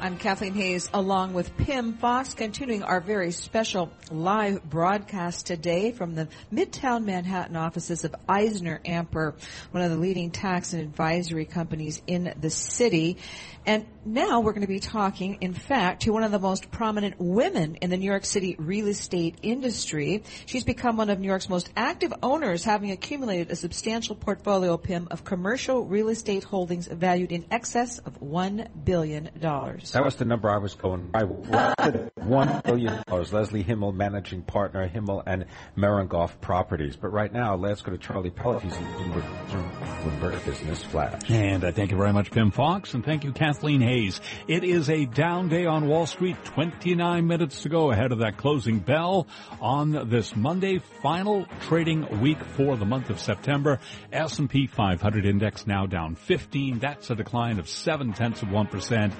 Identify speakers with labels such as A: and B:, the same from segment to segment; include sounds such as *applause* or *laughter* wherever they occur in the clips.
A: I'm Kathleen Hays along with Pimm Fox continuing our very special live broadcast today from the Midtown Manhattan offices of Eisner Amper, one of the leading tax and advisory companies in the city. And now we're going to be talking, in fact, to one of the most prominent women in the New York City real estate industry. She's become one of New York's most active owners, having accumulated a substantial portfolio, Pimm, of commercial real estate holdings valued in excess of $1 billion.
B: That was the number I was going by. $1 billion. Leslie Himmel, managing partner, Himmel and Meringoff Properties. But right now, let's go to Charlie Pellet. He's in Bloomberg, Business Flash.
C: And uh, thank you very much, Pimm Fox, and thank you, Kathleen Hays. It is a down day on Wall Street. 29 minutes to go ahead of that closing bell on this Monday, final trading week for the month of September. S&P 500 index now down 15. That's a decline of 7 tenths of 1%.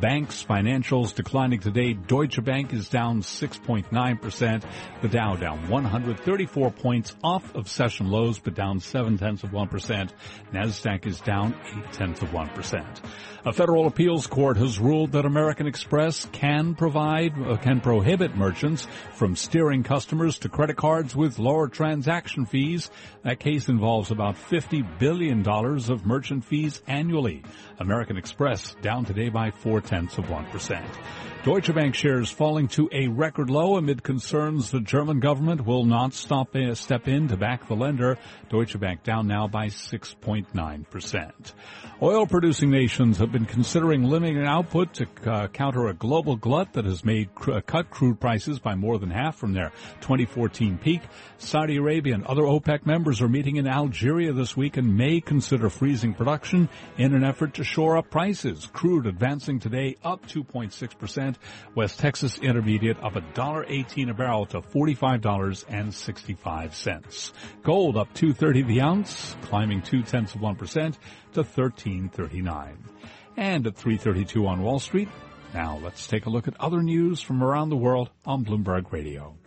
C: Banks, financials declining today. Deutsche Bank is down 6.9%. The Dow down 134 points off of session lows, but down 7 tenths of 1%. NASDAQ is down 8 tenths of 1%. A federal appeals court has ruled that American Express can provide, uh, can prohibit merchants from steering customers to credit cards with lower transaction fees. That case involves about $50 billion of merchant fees annually. American Express down today by 4 tenths of 1%. Deutsche Bank shares falling to a record low amid concerns the German government will not stop uh, step in to back the lender. Deutsche Bank down now by 6.9%. Oil producing nations have been considering limiting output to uh, counter a global glut that has made cr- uh, cut crude prices by more than half from their 2014 peak. Saudi Arabia and other OPEC members are meeting in Algeria this week and may consider freezing production in an effort to shore up prices. Crude advancing today up 2.6%. West Texas Intermediate up $1.18 a barrel to $45.65. Gold up 230 the ounce, climbing two tenths of 1% to 1339. And at 332 on Wall Street, now let's take a look at other news from around the world on Bloomberg Radio.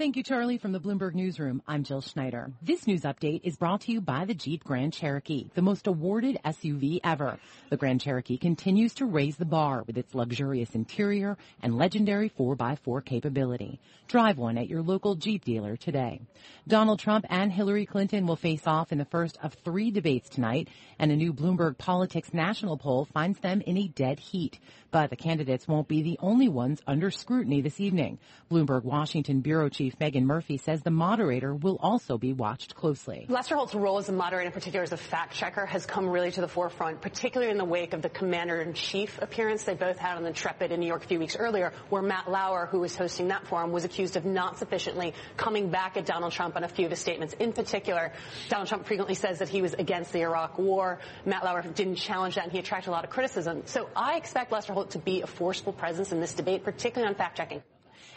D: Thank you, Charlie. From the Bloomberg Newsroom, I'm Jill Schneider. This news update is brought to you by the Jeep Grand Cherokee, the most awarded SUV ever. The Grand Cherokee continues to raise the bar with its luxurious interior and legendary 4x4 capability. Drive one at your local Jeep dealer today. Donald Trump and Hillary Clinton will face off in the first of three debates tonight, and a new Bloomberg Politics national poll finds them in a dead heat. But the candidates won't be the only ones under scrutiny this evening. Bloomberg Washington Bureau Chief Megan Murphy says the moderator will also be watched closely.
E: Lester Holt's role as a moderator, in particular as a fact checker, has come really to the forefront, particularly in the wake of the commander-in-chief appearance they both had on the Intrepid in New York a few weeks earlier, where Matt Lauer, who was hosting that forum, was accused of not sufficiently coming back at Donald Trump on a few of his statements. In particular, Donald Trump frequently says that he was against the Iraq war. Matt Lauer didn't challenge that, and he attracted a lot of criticism. So I expect Lester Holt to be a forceful presence in this debate, particularly on fact-checking.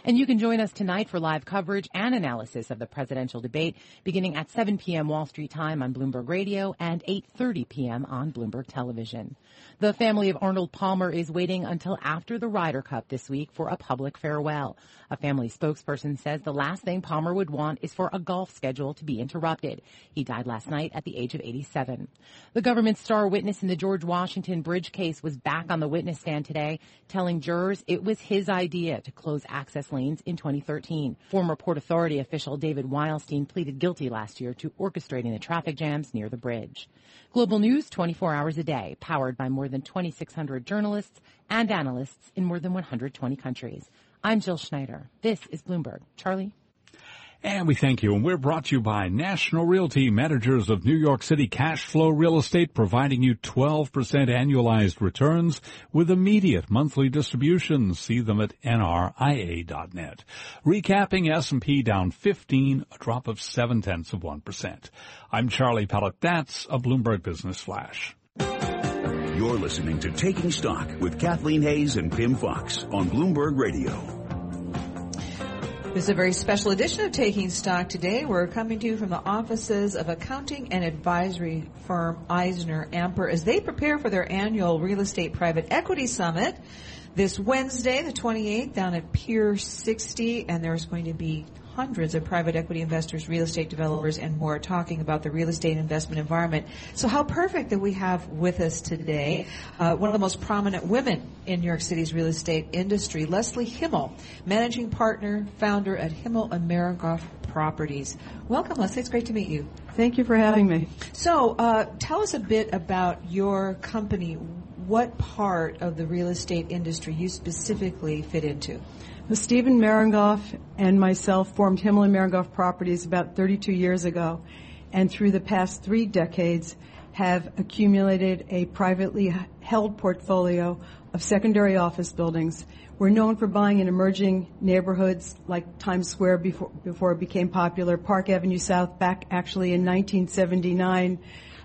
D: And you can join us tonight for live coverage and analysis of the presidential debate beginning at 7 p.m. Wall Street time on Bloomberg Radio and 8.30 p.m. on Bloomberg Television. The family of Arnold Palmer is waiting until after the Ryder Cup this week for a public farewell. A family spokesperson says the last thing Palmer would want is for a golf schedule to be interrupted. He died last night at the age of 87. The government star witness in the George Washington Bridge case was back on the witness stand today, telling jurors it was his idea to close access lanes in 2013. Former Port Authority official David Wildstein pleaded guilty last year to orchestrating the traffic jams near the bridge. Global news 24 hours a day, powered by more than 2,600 journalists and analysts in more than 120 countries. I'm Jill Schneider. This is Bloomberg. Charlie?
C: And we thank you. And we're brought to you by National Realty, managers of New York City cash flow real estate, providing you 12% annualized returns with immediate monthly distributions. See them at nria.net. Recapping S&P down 15, a drop of 7 tenths of 1%. I'm Charlie Pellet. That's a Bloomberg Business Flash.
F: You're listening to Taking Stock with Kathleen Hays and Pimm Fox on Bloomberg Radio.
A: This is a very special edition of Taking Stock today. We're coming to you from the offices of accounting and advisory firm Eisner Amper as they prepare for their annual real estate private equity summit this Wednesday, the 28th, down at Pier 60, and there's going to be hundreds of private equity investors, real estate developers, and more talking about the real estate investment environment. So how perfect that we have with us today uh, one of the most prominent women in New York City's real estate industry, Leslie Himmel, managing partner, founder at Himmel and Meringoff Properties. Welcome, Leslie. It's great to meet you.
G: Thank you for having me.
A: So, uh, tell us a bit about your company. What part of the real estate industry you specifically fit into?
G: Stephen Meringoff and myself formed Himmel and Meringoff Properties about 32 years ago, and through the past three decades have accumulated a privately held portfolio of secondary office buildings. We're known for buying in emerging neighborhoods like Times Square before, before it became popular, Park Avenue South back actually in 1979,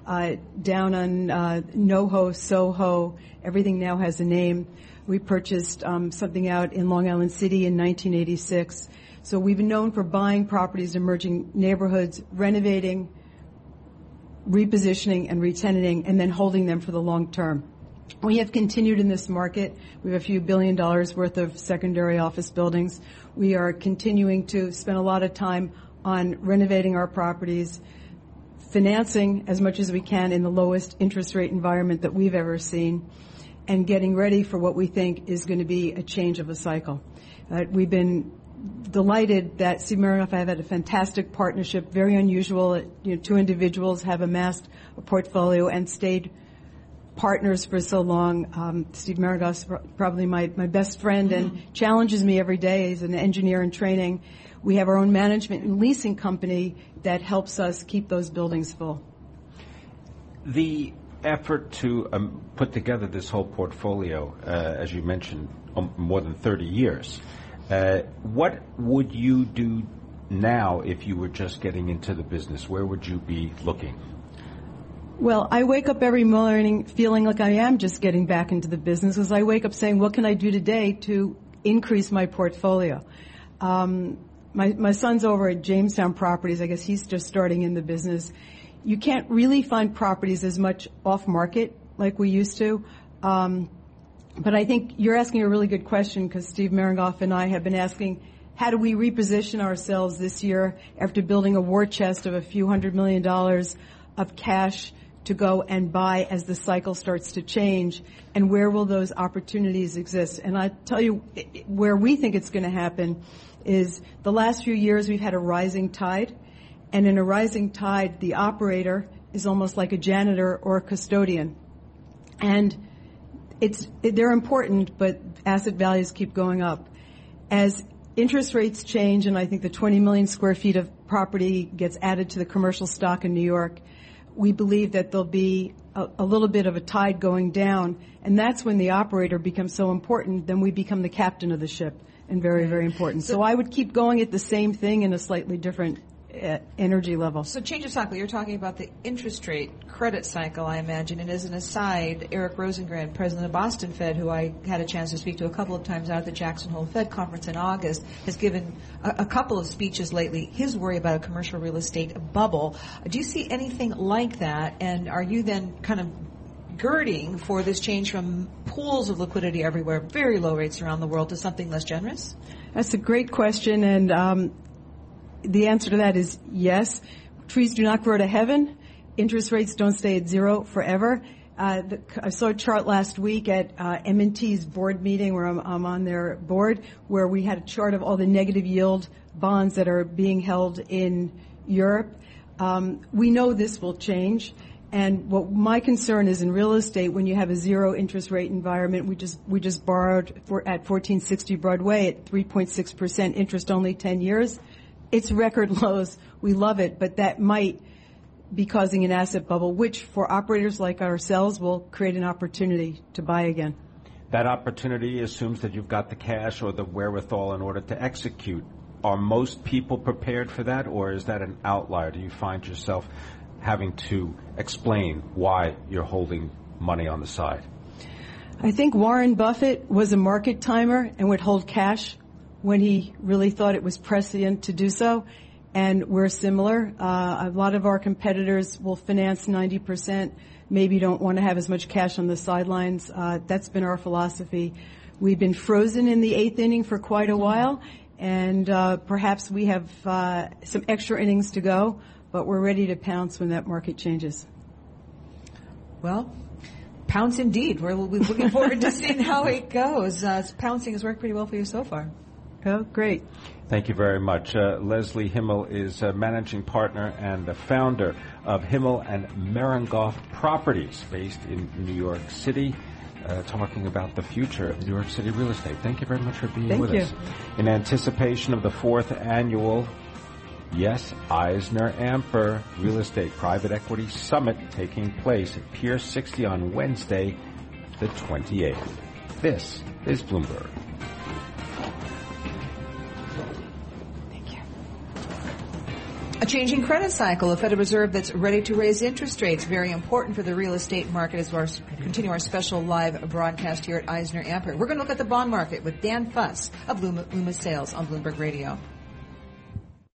G: uh, down on uh, NoHo, Soho. Everything now has a name. We purchased um, something out in Long Island City in 1986. So we've been known for buying properties in emerging neighborhoods, renovating, repositioning, and retenanting, and then holding them for the long term. We have continued in this market. We have a few billion dollars worth of secondary office buildings. We are continuing to spend a lot of time on renovating our properties, financing as much as we can in the lowest interest rate environment that we've ever seen and getting ready for what we think is going to be a change of a cycle. Uh, we've been delighted that Steve Meringoff have had a fantastic partnership, very unusual. You know, two individuals have amassed a portfolio and stayed partners for so long. Um, Steve Meringoff's probably my, my best friend and challenges me every day. He's an engineer in training. We have our own management and leasing company that helps us keep those buildings full.
B: The effort to um, put together this whole portfolio, uh, as you mentioned, um, more than 30 years. Uh, what would you do now if you were just getting into the business? Where would you be looking?
G: Well, I wake up every morning feeling like I am just getting back into the business because I wake up saying, what can I do today to increase my portfolio? Um, my, my son's over at Jamestown Properties. I guess he's just starting in the business you can't really find properties as much off market like we used to. Um, but I think you're asking a really good question because Steve Meringoff and I have been asking, how do we reposition ourselves this year after building a war chest of a few hundred million dollars of cash to go and buy as the cycle starts to change and where will those opportunities exist? And I tell you where we think it's going to happen is the last few years we've had a rising tide and in a rising tide, the operator is almost like a janitor or a custodian. And it's, they're important, but asset values keep going up. As interest rates change, and I think the 20 million square feet of property gets added to the commercial stock in New York, we believe that there'll be a, a, little bit of a tide going down, and that's when the operator becomes so important. Then we become the captain of the ship, and very, very important. So, so I would keep going at the same thing in a slightly different energy level.
A: So change of cycle, you're talking about the interest rate credit cycle, I imagine. And as an aside, Eric Rosengren, president of Boston Fed, who I had a chance to speak to a couple of times out at the Jackson Hole Fed conference in August, has given a, a couple of speeches lately. His worry about a commercial real estate bubble. Do you see anything like that? And are you then kind of girding for this change from pools of liquidity everywhere, very low rates around the world, to something less generous?
G: That's a great question, and um, the answer to that is yes. Trees do not grow to heaven. Interest rates don't stay at zero forever. Uh, the, I saw a chart last week at uh, M&T's board meeting where I'm, I'm, on their board where we had a chart of all the negative yield bonds that are being held in Europe. Um, we know this will change. And what my concern is in real estate, when you have a zero interest rate environment, we just we just borrowed for, at 1460 Broadway at 3.6 percent interest only 10 years it's record *laughs* lows. We love it, but that might be causing an asset bubble, which for operators like ourselves will create an opportunity to buy again.
B: That opportunity assumes that you've got the cash or the wherewithal in order to execute. Are most people prepared for that, or is that an outlier? Do you find yourself having to explain why you're holding money on the side?
G: I think Warren Buffett was a market timer and would hold cash when he really thought it was prescient to do so. And we're similar. Uh, a lot of our competitors will finance 90%, maybe don't want to have as much cash on the sidelines. Uh, that's been our philosophy. We've been frozen in the eighth inning for quite a while, and uh, perhaps we have uh, some extra innings to go, but we're ready to pounce when that market changes.
A: Well, pounce indeed. We're looking forward to seeing how it goes. Uh, pouncing has worked pretty well for you so far.
G: Oh, great.
B: Thank you very much. Uh, Leslie Himmel is a managing partner and the founder of Himmel and Meringoff Properties based in New York City. Uh, talking about the future of New York City real estate. Thank you very much for being
G: Thank
B: with
G: you.
B: us. In anticipation of the fourth annual Yes, Eisner Amper Real Estate Private Equity Summit taking place at Pier 60 on Wednesday, the 28th. This is Bloomberg.
A: A changing credit cycle, a Federal Reserve that's ready to raise interest rates, very important for the real estate market as we continue our special live broadcast here at Eisner Amper. We're going to look at the bond market with Dan Fuss of Luma, Loomis Sayles on Bloomberg Radio.